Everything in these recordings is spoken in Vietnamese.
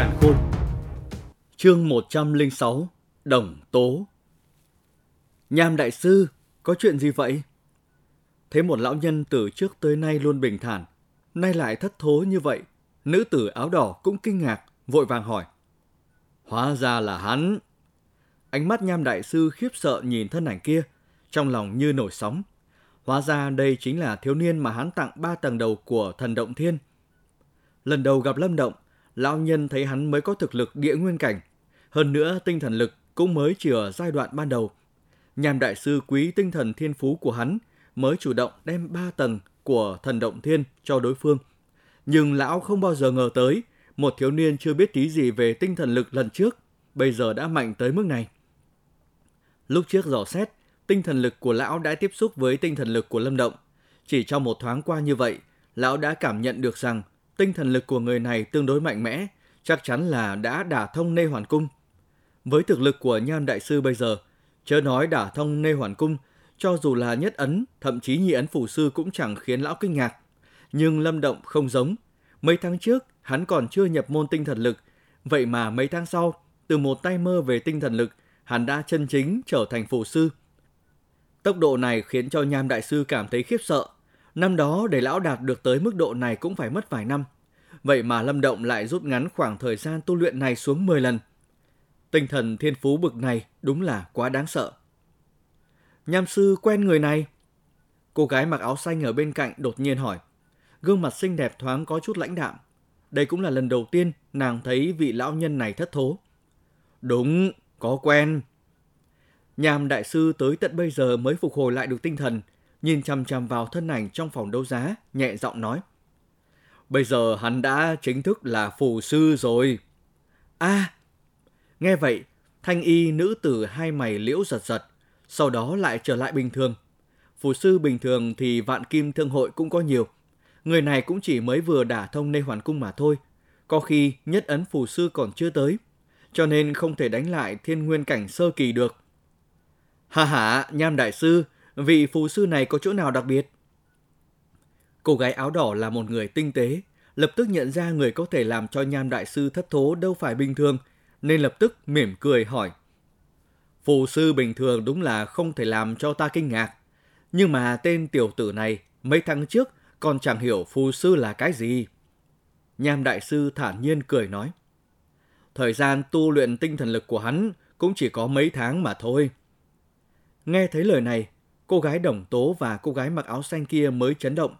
càn khôn Chương 106 Đồng Tố Nham Đại Sư, có chuyện gì vậy? Thấy một lão nhân từ trước tới nay luôn bình thản, nay lại thất thố như vậy, nữ tử áo đỏ cũng kinh ngạc, vội vàng hỏi. Hóa ra là hắn. Ánh mắt Nham Đại Sư khiếp sợ nhìn thân ảnh kia, trong lòng như nổi sóng. Hóa ra đây chính là thiếu niên mà hắn tặng ba tầng đầu của thần động thiên. Lần đầu gặp Lâm Động, lão nhân thấy hắn mới có thực lực địa nguyên cảnh. Hơn nữa tinh thần lực cũng mới chỉ ở giai đoạn ban đầu. Nhàm đại sư quý tinh thần thiên phú của hắn mới chủ động đem ba tầng của thần động thiên cho đối phương. Nhưng lão không bao giờ ngờ tới, một thiếu niên chưa biết tí gì về tinh thần lực lần trước, bây giờ đã mạnh tới mức này. Lúc trước dò xét, tinh thần lực của lão đã tiếp xúc với tinh thần lực của Lâm Động. Chỉ trong một thoáng qua như vậy, lão đã cảm nhận được rằng tinh thần lực của người này tương đối mạnh mẽ, chắc chắn là đã đả thông nê hoàn cung. Với thực lực của Nhan Đại Sư bây giờ, chớ nói đả thông nê hoàn cung, cho dù là nhất ấn, thậm chí nhị ấn phủ sư cũng chẳng khiến lão kinh ngạc. Nhưng Lâm Động không giống. Mấy tháng trước, hắn còn chưa nhập môn tinh thần lực. Vậy mà mấy tháng sau, từ một tay mơ về tinh thần lực, hắn đã chân chính trở thành phủ sư. Tốc độ này khiến cho Nham Đại Sư cảm thấy khiếp sợ. Năm đó để lão đạt được tới mức độ này cũng phải mất vài năm. Vậy mà Lâm Động lại rút ngắn khoảng thời gian tu luyện này xuống 10 lần. Tinh thần thiên phú bực này đúng là quá đáng sợ. Nham sư quen người này. Cô gái mặc áo xanh ở bên cạnh đột nhiên hỏi. Gương mặt xinh đẹp thoáng có chút lãnh đạm. Đây cũng là lần đầu tiên nàng thấy vị lão nhân này thất thố. Đúng, có quen. Nham đại sư tới tận bây giờ mới phục hồi lại được tinh thần, nhìn chằm chằm vào thân ảnh trong phòng đấu giá, nhẹ giọng nói. Bây giờ hắn đã chính thức là phù sư rồi. a à, nghe vậy, thanh y nữ tử hai mày liễu giật giật, sau đó lại trở lại bình thường. Phù sư bình thường thì vạn kim thương hội cũng có nhiều. Người này cũng chỉ mới vừa đả thông nê hoàn cung mà thôi. Có khi nhất ấn phù sư còn chưa tới, cho nên không thể đánh lại thiên nguyên cảnh sơ kỳ được. Hà hà, nham đại sư, vị phù sư này có chỗ nào đặc biệt? Cô gái áo đỏ là một người tinh tế, lập tức nhận ra người có thể làm cho nham đại sư thất thố đâu phải bình thường, nên lập tức mỉm cười hỏi. Phù sư bình thường đúng là không thể làm cho ta kinh ngạc, nhưng mà tên tiểu tử này mấy tháng trước còn chẳng hiểu phù sư là cái gì. Nham đại sư thản nhiên cười nói. Thời gian tu luyện tinh thần lực của hắn cũng chỉ có mấy tháng mà thôi. Nghe thấy lời này, cô gái đồng tố và cô gái mặc áo xanh kia mới chấn động.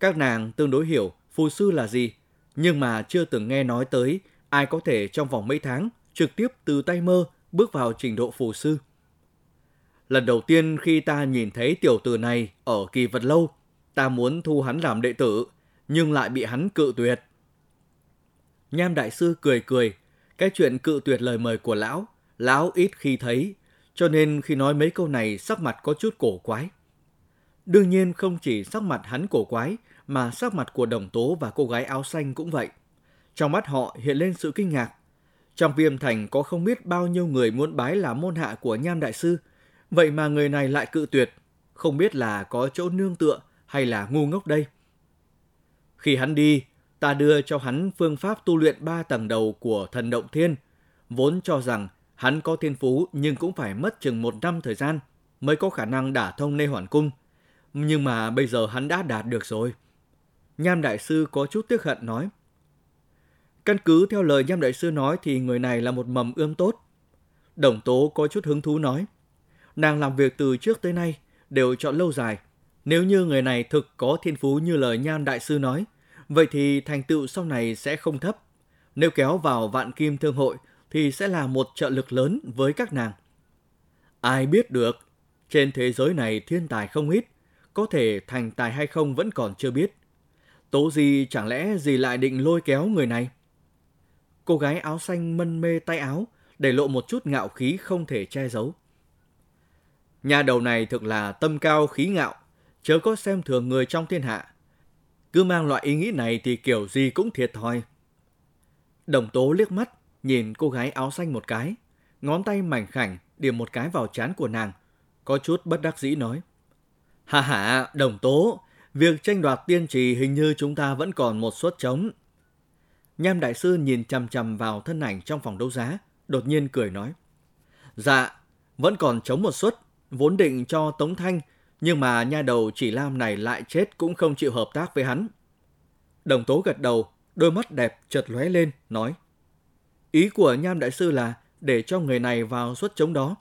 Các nàng tương đối hiểu phù sư là gì, nhưng mà chưa từng nghe nói tới ai có thể trong vòng mấy tháng trực tiếp từ tay mơ bước vào trình độ phù sư. Lần đầu tiên khi ta nhìn thấy tiểu tử này ở kỳ vật lâu, ta muốn thu hắn làm đệ tử, nhưng lại bị hắn cự tuyệt. Nham đại sư cười cười, cái chuyện cự tuyệt lời mời của lão, lão ít khi thấy, cho nên khi nói mấy câu này sắc mặt có chút cổ quái. Đương nhiên không chỉ sắc mặt hắn cổ quái, mà sắc mặt của đồng tố và cô gái áo xanh cũng vậy. Trong mắt họ hiện lên sự kinh ngạc. Trong viêm thành có không biết bao nhiêu người muốn bái làm môn hạ của Nham Đại Sư, vậy mà người này lại cự tuyệt, không biết là có chỗ nương tựa hay là ngu ngốc đây. Khi hắn đi, ta đưa cho hắn phương pháp tu luyện ba tầng đầu của thần động thiên, vốn cho rằng Hắn có thiên phú nhưng cũng phải mất chừng một năm thời gian mới có khả năng đả thông nê hoàn cung. Nhưng mà bây giờ hắn đã đạt được rồi. Nham Đại Sư có chút tiếc hận nói. Căn cứ theo lời Nham Đại Sư nói thì người này là một mầm ươm tốt. Đồng Tố có chút hứng thú nói. Nàng làm việc từ trước tới nay đều chọn lâu dài. Nếu như người này thực có thiên phú như lời Nham Đại Sư nói, vậy thì thành tựu sau này sẽ không thấp. Nếu kéo vào vạn kim thương hội thì sẽ là một trợ lực lớn với các nàng. Ai biết được, trên thế giới này thiên tài không ít, có thể thành tài hay không vẫn còn chưa biết. Tố gì chẳng lẽ gì lại định lôi kéo người này? Cô gái áo xanh mân mê tay áo, để lộ một chút ngạo khí không thể che giấu. Nhà đầu này thực là tâm cao khí ngạo, chớ có xem thường người trong thiên hạ. Cứ mang loại ý nghĩ này thì kiểu gì cũng thiệt thòi. Đồng tố liếc mắt, nhìn cô gái áo xanh một cái, ngón tay mảnh khảnh điểm một cái vào trán của nàng, có chút bất đắc dĩ nói. Hà hà, đồng tố, việc tranh đoạt tiên trì hình như chúng ta vẫn còn một suất trống. Nham Đại Sư nhìn chằm chằm vào thân ảnh trong phòng đấu giá, đột nhiên cười nói. Dạ, vẫn còn trống một suất, vốn định cho Tống Thanh, nhưng mà nha đầu chỉ Lam này lại chết cũng không chịu hợp tác với hắn. Đồng tố gật đầu, đôi mắt đẹp chợt lóe lên, nói. Ý của Nham Đại Sư là để cho người này vào suất chống đó.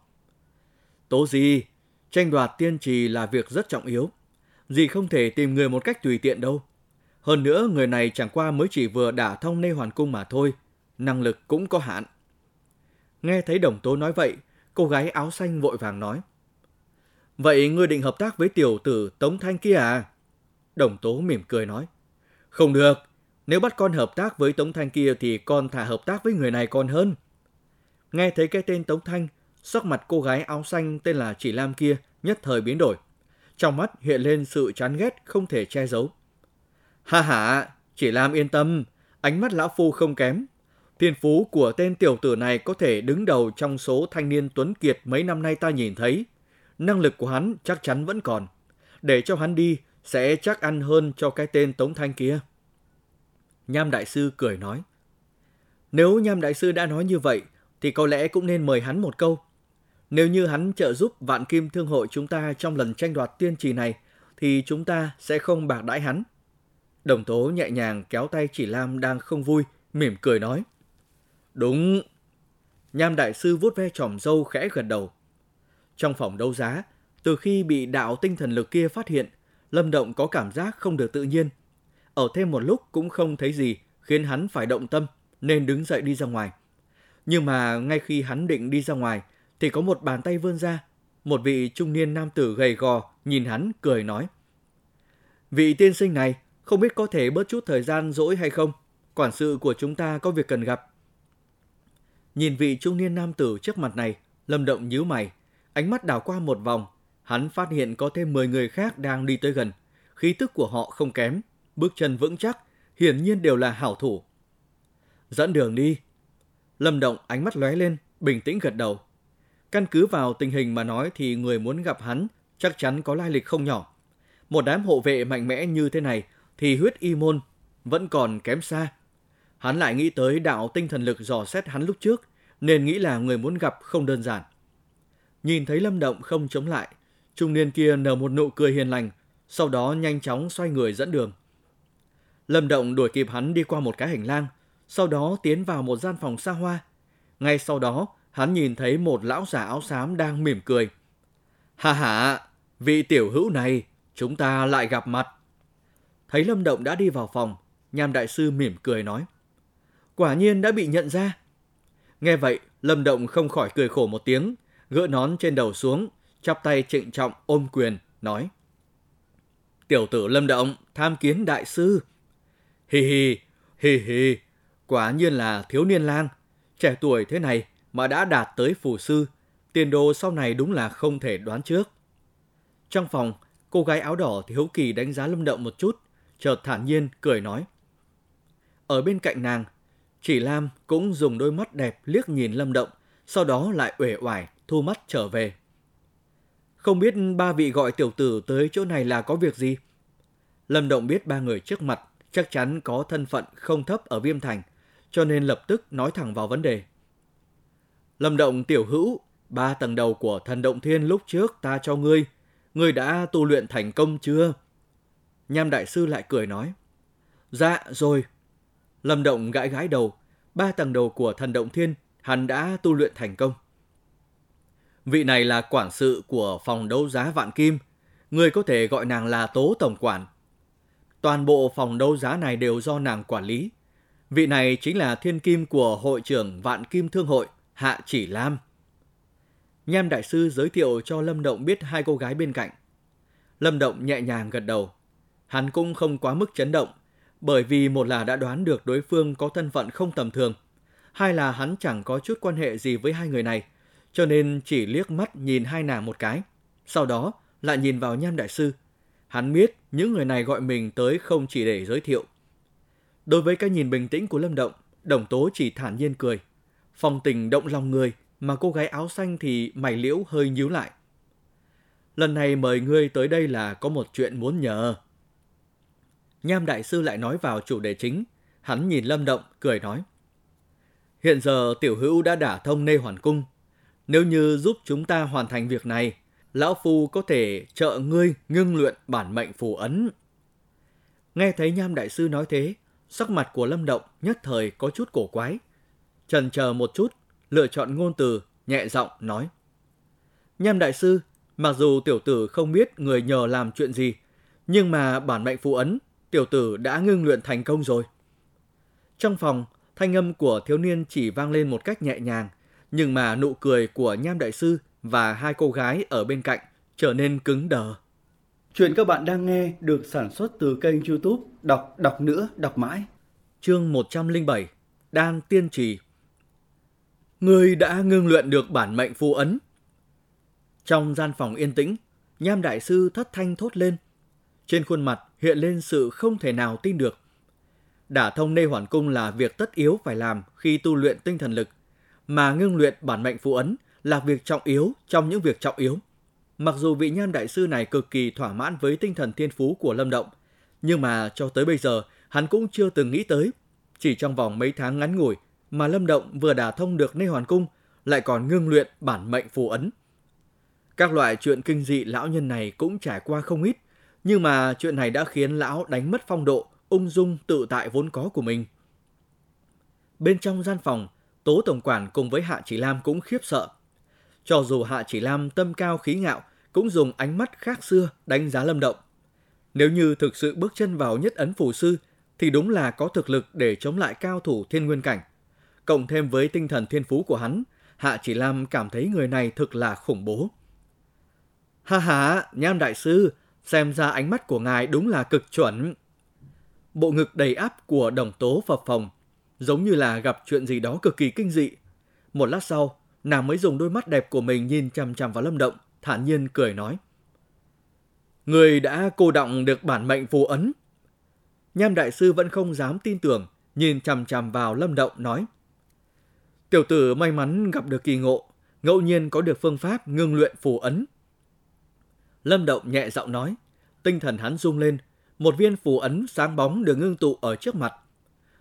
Tố gì, tranh đoạt tiên trì là việc rất trọng yếu. Dì không thể tìm người một cách tùy tiện đâu. Hơn nữa, người này chẳng qua mới chỉ vừa đả thông nê hoàn cung mà thôi. Năng lực cũng có hạn. Nghe thấy đồng tố nói vậy, cô gái áo xanh vội vàng nói. Vậy ngươi định hợp tác với tiểu tử Tống Thanh kia à? Đồng tố mỉm cười nói. Không được, nếu bắt con hợp tác với Tống Thanh kia thì con thả hợp tác với người này còn hơn. Nghe thấy cái tên Tống Thanh, sắc mặt cô gái áo xanh tên là Chỉ Lam kia nhất thời biến đổi. Trong mắt hiện lên sự chán ghét không thể che giấu. Ha ha, Chỉ Lam yên tâm, ánh mắt lão phu không kém. Thiên phú của tên tiểu tử này có thể đứng đầu trong số thanh niên tuấn kiệt mấy năm nay ta nhìn thấy. Năng lực của hắn chắc chắn vẫn còn. Để cho hắn đi sẽ chắc ăn hơn cho cái tên Tống Thanh kia. Nham Đại Sư cười nói. Nếu Nham Đại Sư đã nói như vậy, thì có lẽ cũng nên mời hắn một câu. Nếu như hắn trợ giúp Vạn Kim Thương hội chúng ta trong lần tranh đoạt tiên trì này, thì chúng ta sẽ không bạc đãi hắn. Đồng tố nhẹ nhàng kéo tay chỉ Lam đang không vui, mỉm cười nói. Đúng. Nham Đại Sư vuốt ve tròm dâu khẽ gật đầu. Trong phòng đấu giá, từ khi bị đạo tinh thần lực kia phát hiện, Lâm Động có cảm giác không được tự nhiên. Ở thêm một lúc cũng không thấy gì, khiến hắn phải động tâm, nên đứng dậy đi ra ngoài. Nhưng mà ngay khi hắn định đi ra ngoài, thì có một bàn tay vươn ra. Một vị trung niên nam tử gầy gò nhìn hắn cười nói. Vị tiên sinh này, không biết có thể bớt chút thời gian dỗi hay không? Quản sự của chúng ta có việc cần gặp. Nhìn vị trung niên nam tử trước mặt này, Lâm Động nhíu mày, ánh mắt đảo qua một vòng, hắn phát hiện có thêm 10 người khác đang đi tới gần. Khí tức của họ không kém, bước chân vững chắc, hiển nhiên đều là hảo thủ. Dẫn đường đi. Lâm Động ánh mắt lóe lên, bình tĩnh gật đầu. Căn cứ vào tình hình mà nói thì người muốn gặp hắn chắc chắn có lai lịch không nhỏ. Một đám hộ vệ mạnh mẽ như thế này thì huyết y môn vẫn còn kém xa. Hắn lại nghĩ tới đạo tinh thần lực dò xét hắn lúc trước, nên nghĩ là người muốn gặp không đơn giản. Nhìn thấy Lâm Động không chống lại, trung niên kia nở một nụ cười hiền lành, sau đó nhanh chóng xoay người dẫn đường. Lâm Động đuổi kịp hắn đi qua một cái hành lang, sau đó tiến vào một gian phòng xa hoa. Ngay sau đó, hắn nhìn thấy một lão già áo xám đang mỉm cười. Hà hà, vị tiểu hữu này, chúng ta lại gặp mặt. Thấy Lâm Động đã đi vào phòng, Nham Đại Sư mỉm cười nói. Quả nhiên đã bị nhận ra. Nghe vậy, Lâm Động không khỏi cười khổ một tiếng, gỡ nón trên đầu xuống, chắp tay trịnh trọng ôm quyền, nói. Tiểu tử Lâm Động, tham kiến đại sư. Hi hi, hi hi, quả nhiên là thiếu niên lang, trẻ tuổi thế này mà đã đạt tới phù sư, tiền đồ sau này đúng là không thể đoán trước. Trong phòng, cô gái áo đỏ thì hiếu kỳ đánh giá Lâm Động một chút, chợt thản nhiên cười nói. Ở bên cạnh nàng, chỉ Lam cũng dùng đôi mắt đẹp liếc nhìn Lâm Động, sau đó lại uể oải thu mắt trở về. Không biết ba vị gọi tiểu tử tới chỗ này là có việc gì? Lâm Động biết ba người trước mặt chắc chắn có thân phận không thấp ở Viêm Thành, cho nên lập tức nói thẳng vào vấn đề. Lâm Động tiểu hữu, ba tầng đầu của thần động thiên lúc trước ta cho ngươi, ngươi đã tu luyện thành công chưa? Nham Đại Sư lại cười nói. Dạ, rồi. Lâm Động gãi gãi đầu, ba tầng đầu của thần động thiên hắn đã tu luyện thành công. Vị này là quản sự của phòng đấu giá Vạn Kim, người có thể gọi nàng là Tố Tổng Quản. Toàn bộ phòng đấu giá này đều do nàng quản lý. Vị này chính là thiên kim của hội trưởng Vạn Kim Thương hội, Hạ Chỉ Lam. Nham Đại Sư giới thiệu cho Lâm Động biết hai cô gái bên cạnh. Lâm Động nhẹ nhàng gật đầu. Hắn cũng không quá mức chấn động, bởi vì một là đã đoán được đối phương có thân phận không tầm thường, hai là hắn chẳng có chút quan hệ gì với hai người này, cho nên chỉ liếc mắt nhìn hai nàng một cái. Sau đó lại nhìn vào Nham Đại Sư. Hắn biết những người này gọi mình tới không chỉ để giới thiệu. Đối với cái nhìn bình tĩnh của Lâm Động, Đồng Tố chỉ thản nhiên cười. Phong tình động lòng người, mà cô gái áo xanh thì mày liễu hơi nhíu lại. Lần này mời ngươi tới đây là có một chuyện muốn nhờ. Nham Đại Sư lại nói vào chủ đề chính. Hắn nhìn Lâm Động, cười nói. Hiện giờ tiểu hữu đã đả thông nê hoàn cung. Nếu như giúp chúng ta hoàn thành việc này, lão phu có thể trợ ngươi ngưng luyện bản mệnh phù ấn. Nghe thấy Nham Đại Sư nói thế, sắc mặt của Lâm Động nhất thời có chút cổ quái. Trần chờ một chút, lựa chọn ngôn từ, nhẹ giọng nói. Nham Đại Sư, mặc dù tiểu tử không biết người nhờ làm chuyện gì, nhưng mà bản mệnh phù ấn, tiểu tử đã ngưng luyện thành công rồi. Trong phòng, thanh âm của thiếu niên chỉ vang lên một cách nhẹ nhàng, nhưng mà nụ cười của Nham Đại Sư và hai cô gái ở bên cạnh trở nên cứng đờ. Chuyện các bạn đang nghe được sản xuất từ kênh youtube Đọc Đọc Nữa Đọc Mãi. Chương 107 Đan Tiên Trì Người đã ngưng luyện được bản mệnh phù ấn. Trong gian phòng yên tĩnh, Nham Đại Sư thất thanh thốt lên. Trên khuôn mặt hiện lên sự không thể nào tin được. Đả thông nê hoàn cung là việc tất yếu phải làm khi tu luyện tinh thần lực, mà ngưng luyện bản mệnh phù ấn là việc trọng yếu trong những việc trọng yếu. Mặc dù vị nhan đại sư này cực kỳ thỏa mãn với tinh thần thiên phú của Lâm Động, nhưng mà cho tới bây giờ hắn cũng chưa từng nghĩ tới. Chỉ trong vòng mấy tháng ngắn ngủi mà Lâm Động vừa đả thông được Nê Hoàn Cung, lại còn ngưng luyện bản mệnh phù ấn. Các loại chuyện kinh dị lão nhân này cũng trải qua không ít, nhưng mà chuyện này đã khiến lão đánh mất phong độ, ung dung tự tại vốn có của mình. Bên trong gian phòng, Tố Tổng Quản cùng với Hạ Chỉ Lam cũng khiếp sợ. Cho dù Hạ Chỉ Lam tâm cao khí ngạo, cũng dùng ánh mắt khác xưa đánh giá Lâm Động. Nếu như thực sự bước chân vào nhất ấn phù sư, thì đúng là có thực lực để chống lại cao thủ thiên nguyên cảnh. Cộng thêm với tinh thần thiên phú của hắn, Hạ Chỉ Lam cảm thấy người này thực là khủng bố. Ha ha, Nham Đại Sư, xem ra ánh mắt của ngài đúng là cực chuẩn. Bộ ngực đầy áp của đồng tố phập phòng, giống như là gặp chuyện gì đó cực kỳ kinh dị. Một lát sau, nàng mới dùng đôi mắt đẹp của mình nhìn chằm chằm vào Lâm Động, thản nhiên cười nói. Người đã cô động được bản mệnh phù ấn. Nham đại sư vẫn không dám tin tưởng, nhìn chằm chằm vào Lâm Động nói. Tiểu tử may mắn gặp được kỳ ngộ, ngẫu nhiên có được phương pháp ngưng luyện phù ấn. Lâm Động nhẹ giọng nói, tinh thần hắn rung lên, một viên phù ấn sáng bóng được ngưng tụ ở trước mặt.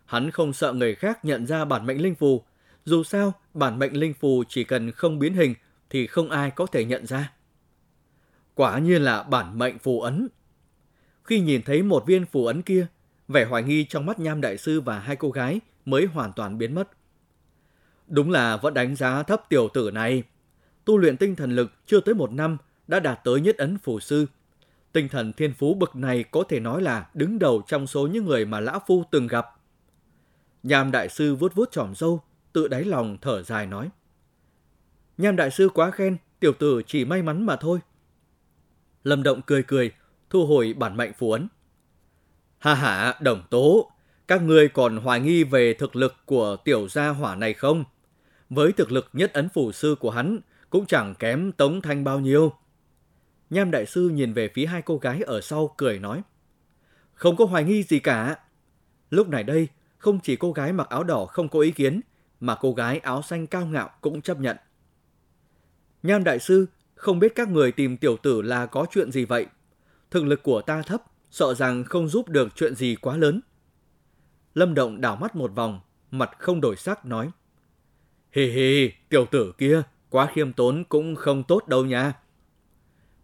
Hắn không sợ người khác nhận ra bản mệnh linh phù, dù sao bản mệnh linh phù chỉ cần không biến hình thì không ai có thể nhận ra. Quả nhiên là bản mệnh phù ấn. Khi nhìn thấy một viên phù ấn kia, vẻ hoài nghi trong mắt Nham Đại Sư và hai cô gái mới hoàn toàn biến mất. Đúng là vẫn đánh giá thấp tiểu tử này. Tu luyện tinh thần lực chưa tới một năm đã đạt tới nhất ấn phù sư. Tinh thần thiên phú bậc này có thể nói là đứng đầu trong số những người mà Lão Phu từng gặp. Nham Đại Sư vuốt vuốt trỏm râu, tự đáy lòng thở dài nói. Nham Đại Sư quá khen, tiểu tử chỉ may mắn mà thôi. Lâm Động cười cười, thu hồi bản mệnh phù ấn. Ha ha, đồng tố, các ngươi còn hoài nghi về thực lực của tiểu gia hỏa này không? Với thực lực nhất ấn phù sư của hắn, cũng chẳng kém Tống Thanh bao nhiêu. Nham Đại Sư nhìn về phía hai cô gái ở sau cười nói. Không có hoài nghi gì cả. Lúc này đây, không chỉ cô gái mặc áo đỏ không có ý kiến, mà cô gái áo xanh cao ngạo cũng chấp nhận. Nham Đại Sư, không biết các người tìm tiểu tử là có chuyện gì vậy? Thực lực của ta thấp, sợ rằng không giúp được chuyện gì quá lớn. Lâm Động đảo mắt một vòng, mặt không đổi sắc nói. Hì hì, tiểu tử kia, quá khiêm tốn cũng không tốt đâu nha.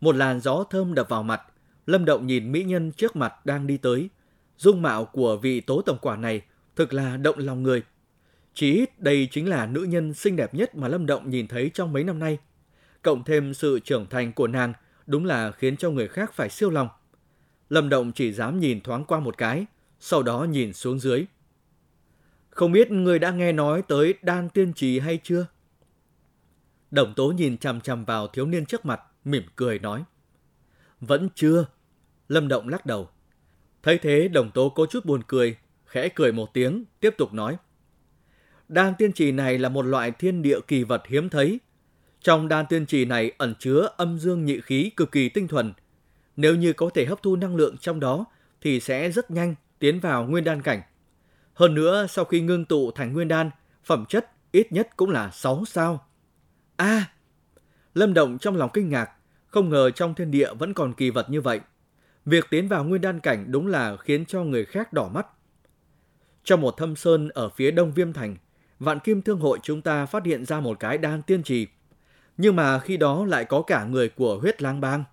Một làn gió thơm đập vào mặt, Lâm Động nhìn mỹ nhân trước mặt đang đi tới. Dung mạo của vị tố tổng quả này thực là động lòng người. Chỉ ít đây chính là nữ nhân xinh đẹp nhất mà Lâm Động nhìn thấy trong mấy năm nay. Cộng thêm sự trưởng thành của nàng đúng là khiến cho người khác phải siêu lòng. Lâm Động chỉ dám nhìn thoáng qua một cái, sau đó nhìn xuống dưới. Không biết người đã nghe nói tới đan tiên trì hay chưa? Đồng tố nhìn chằm chằm vào thiếu niên trước mặt, mỉm cười nói. Vẫn chưa. Lâm Động lắc đầu. Thấy thế đồng tố có chút buồn cười, khẽ cười một tiếng, tiếp tục nói. Đan tiên trì này là một loại thiên địa kỳ vật hiếm thấy. Trong đan tiên trì này ẩn chứa âm dương nhị khí cực kỳ tinh thuần. Nếu như có thể hấp thu năng lượng trong đó thì sẽ rất nhanh tiến vào nguyên đan cảnh. Hơn nữa, sau khi ngưng tụ thành nguyên đan, phẩm chất ít nhất cũng là 6 sao. A, à, Lâm Động trong lòng kinh ngạc, không ngờ trong thiên địa vẫn còn kỳ vật như vậy. Việc tiến vào nguyên đan cảnh đúng là khiến cho người khác đỏ mắt. Trong một thâm sơn ở phía đông Viêm Thành, Vạn Kim Thương Hội chúng ta phát hiện ra một cái đan tiên trì. Nhưng mà khi đó lại có cả người của huyết lang bang.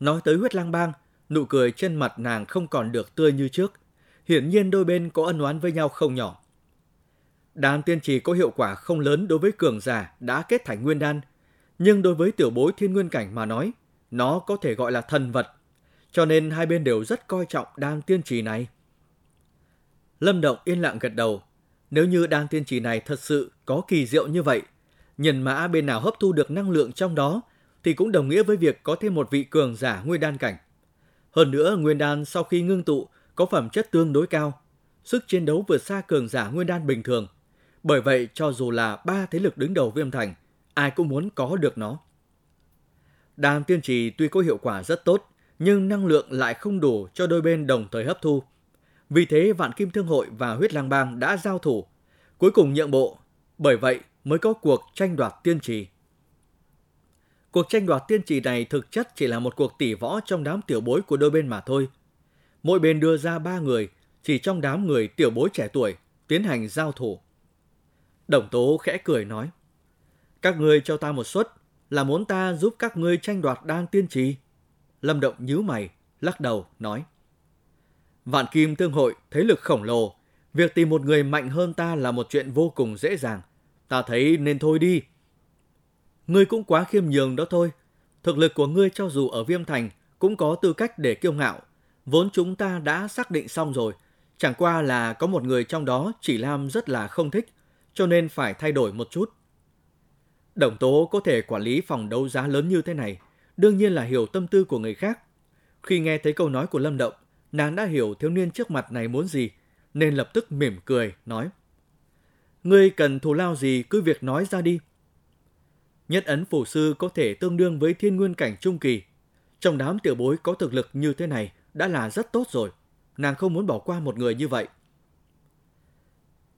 Nói tới huyết lang bang, nụ cười trên mặt nàng không còn được tươi như trước. Hiển nhiên đôi bên có ân oán với nhau không nhỏ. Đan tiên trì có hiệu quả không lớn đối với cường giả đã kết thành nguyên đan, nhưng đối với tiểu bối thiên nguyên cảnh mà nói, nó có thể gọi là thần vật, cho nên hai bên đều rất coi trọng đan tiên trì này. Lâm Động yên lặng gật đầu, nếu như đan tiên trì này thật sự có kỳ diệu như vậy, nhân mã bên nào hấp thu được năng lượng trong đó thì cũng đồng nghĩa với việc có thêm một vị cường giả nguyên đan cảnh. Hơn nữa, nguyên đan sau khi ngưng tụ có phẩm chất tương đối cao, sức chiến đấu vượt xa cường giả nguyên đan bình thường. Bởi vậy, cho dù là ba thế lực đứng đầu viêm thành, ai cũng muốn có được nó. Đan tiên trì tuy có hiệu quả rất tốt, nhưng năng lượng lại không đủ cho đôi bên đồng thời hấp thu. Vì thế Vạn Kim Thương Hội và Huyết Lang Bang đã giao thủ, cuối cùng nhượng bộ, bởi vậy mới có cuộc tranh đoạt tiên trì. Cuộc tranh đoạt tiên trì này thực chất chỉ là một cuộc tỉ võ trong đám tiểu bối của đôi bên mà thôi. Mỗi bên đưa ra ba người, chỉ trong đám người tiểu bối trẻ tuổi, tiến hành giao thủ. Đồng Tố khẽ cười nói, Các ngươi cho ta một suất, là muốn ta giúp các ngươi tranh đoạt đan tiên trì. Lâm Động nhíu mày, lắc đầu, nói, Vạn Kim Thương Hội, thế lực khổng lồ, việc tìm một người mạnh hơn ta là một chuyện vô cùng dễ dàng. Ta thấy nên thôi đi. Ngươi cũng quá khiêm nhường đó thôi. Thực lực của ngươi cho dù ở Viêm Thành cũng có tư cách để kiêu ngạo. Vốn chúng ta đã xác định xong rồi. Chẳng qua là có một người trong đó chỉ Lam rất là không thích, cho nên phải thay đổi một chút. Đồng tố có thể quản lý phòng đấu giá lớn như thế này, đương nhiên là hiểu tâm tư của người khác. Khi nghe thấy câu nói của Lâm Động, nàng đã hiểu thiếu niên trước mặt này muốn gì, nên lập tức mỉm cười, nói. Ngươi cần thù lao gì cứ việc nói ra đi. Nhất ấn phổ sư có thể tương đương với thiên nguyên cảnh trung kỳ. Trong đám tiểu bối có thực lực như thế này đã là rất tốt rồi. Nàng không muốn bỏ qua một người như vậy.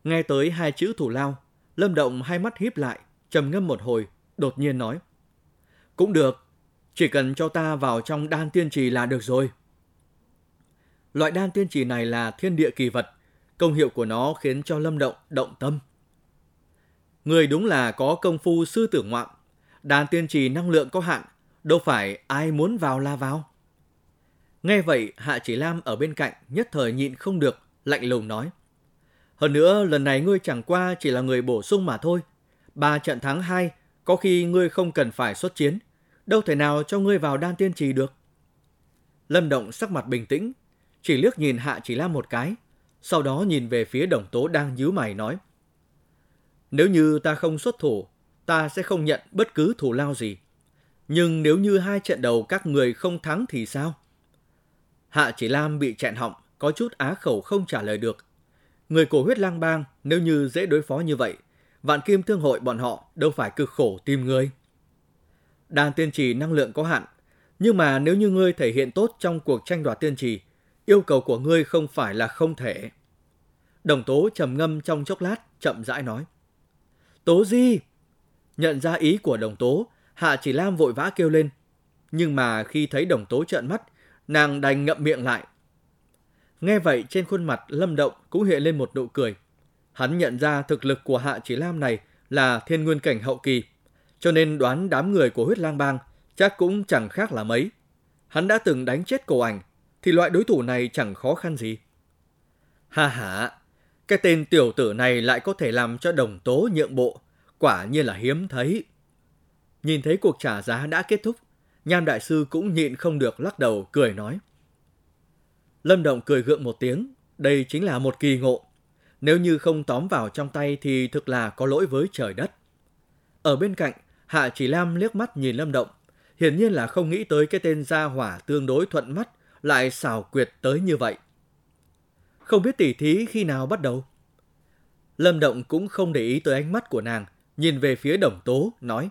Nghe tới hai chữ thủ lao, Lâm Động hai mắt híp lại, trầm ngâm một hồi, đột nhiên nói. Cũng được, chỉ cần cho ta vào trong đan tiên trì là được rồi. Loại đan tiên trì này là thiên địa kỳ vật, công hiệu của nó khiến cho Lâm Động động tâm. Người đúng là có công phu sư tử ngoạm, đan tiên trì năng lượng có hạn, đâu phải ai muốn vào la vào. Nghe vậy, Hạ Chỉ Lam ở bên cạnh nhất thời nhịn không được, lạnh lùng nói. Hơn nữa, lần này ngươi chẳng qua chỉ là người bổ sung mà thôi. Ba trận thắng hai, có khi ngươi không cần phải xuất chiến. Đâu thể nào cho ngươi vào đan tiên trì được. Lâm Động sắc mặt bình tĩnh, chỉ liếc nhìn Hạ Chỉ Lam một cái, sau đó nhìn về phía đồng tố đang nhíu mày nói. Nếu như ta không xuất thủ, ta sẽ không nhận bất cứ thủ lao gì. Nhưng nếu như hai trận đầu các người không thắng thì sao? Hạ Chỉ Lam bị chẹn họng, có chút á khẩu không trả lời được. Người cổ huyết lang bang nếu như dễ đối phó như vậy, vạn kim thương hội bọn họ đâu phải cực khổ tìm người. Đàn tiên trì năng lượng có hạn, nhưng mà nếu như ngươi thể hiện tốt trong cuộc tranh đoạt tiên trì, yêu cầu của ngươi không phải là không thể. Đồng tố trầm ngâm trong chốc lát, chậm rãi nói. Tố gì? Nhận ra ý của đồng tố, Hạ chỉ Lam vội vã kêu lên. Nhưng mà khi thấy đồng tố trợn mắt, nàng đành ngậm miệng lại. Nghe vậy trên khuôn mặt lâm động cũng hiện lên một nụ cười. Hắn nhận ra thực lực của Hạ Chỉ Lam này là thiên nguyên cảnh hậu kỳ, cho nên đoán đám người của huyết lang bang chắc cũng chẳng khác là mấy. Hắn đã từng đánh chết cổ ảnh, thì loại đối thủ này chẳng khó khăn gì. Ha ha, cái tên tiểu tử này lại có thể làm cho đồng tố nhượng bộ, quả nhiên là hiếm thấy. Nhìn thấy cuộc trả giá đã kết thúc, Nham Đại Sư cũng nhịn không được lắc đầu cười nói. Lâm Động cười gượng một tiếng, đây chính là một kỳ ngộ. Nếu như không tóm vào trong tay thì thực là có lỗi với trời đất. Ở bên cạnh, Hạ Chỉ Lam liếc mắt nhìn Lâm Động, hiển nhiên là không nghĩ tới cái tên gia hỏa tương đối thuận mắt lại xảo quyệt tới như vậy. Không biết tỉ thí khi nào bắt đầu. Lâm Động cũng không để ý tới ánh mắt của nàng, nhìn về phía đồng tố, nói.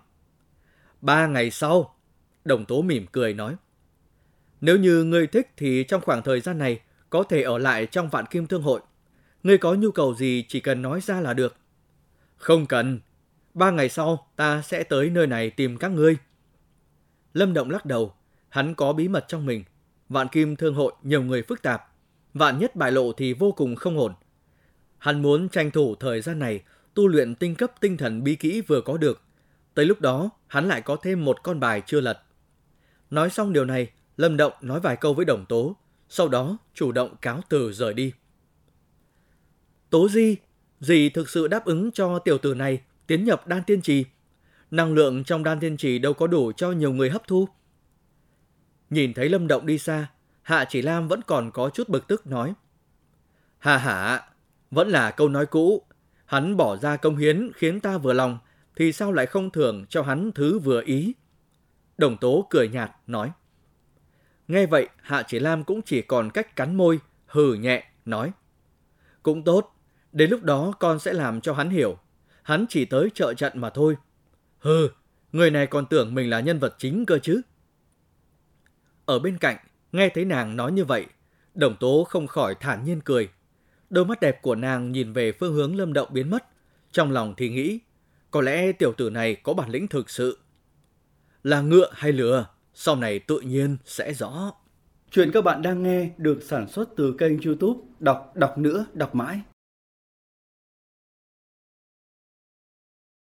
Ba ngày sau, đồng tố mỉm cười nói. Nếu như ngươi thích thì trong khoảng thời gian này có thể ở lại trong vạn kim thương hội. Ngươi có nhu cầu gì chỉ cần nói ra là được. Không cần. Ba ngày sau ta sẽ tới nơi này tìm các ngươi. Lâm Động lắc đầu. Hắn có bí mật trong mình. Vạn kim thương hội nhiều người phức tạp. vạn nhất bại lộ thì vô cùng không ổn. Hắn muốn tranh thủ thời gian này tu luyện tinh cấp tinh thần bí kỹ vừa có được. Tới lúc đó, hắn lại có thêm một con bài chưa lật. Nói xong điều này, Lâm Động nói vài câu với Đồng Tố, sau đó chủ động cáo từ rời đi. Tố Di, dì thực sự đáp ứng cho tiểu tử này tiến nhập đan tiên trì. Năng lượng trong đan tiên trì đâu có đủ cho nhiều người hấp thu. Nhìn thấy Lâm Động đi xa, Hạ Chỉ Lam vẫn còn có chút bực tức nói. Hà hả, vẫn là câu nói cũ. Hắn bỏ ra công hiến khiến ta vừa lòng, thì sao lại không thưởng cho hắn thứ vừa ý? Đồng Tố cười nhạt, nói. Nghe vậy, Hạ Chỉ Lam cũng chỉ còn cách cắn môi, hừ nhẹ, nói. Cũng tốt, đến lúc đó con sẽ làm cho hắn hiểu. Hắn chỉ tới trợ trận mà thôi. Hừ, người này còn tưởng mình là nhân vật chính cơ chứ. Ở bên cạnh, nghe thấy nàng nói như vậy, đồng tố không khỏi thản nhiên cười. Đôi mắt đẹp của nàng nhìn về phương hướng lâm động biến mất. Trong lòng thì nghĩ, có lẽ tiểu tử này có bản lĩnh thực sự. Là ngựa hay lừa, sau này tự nhiên sẽ rõ. Chuyện các bạn đang nghe được sản xuất từ kênh youtube Đọc đọc nữa đọc mãi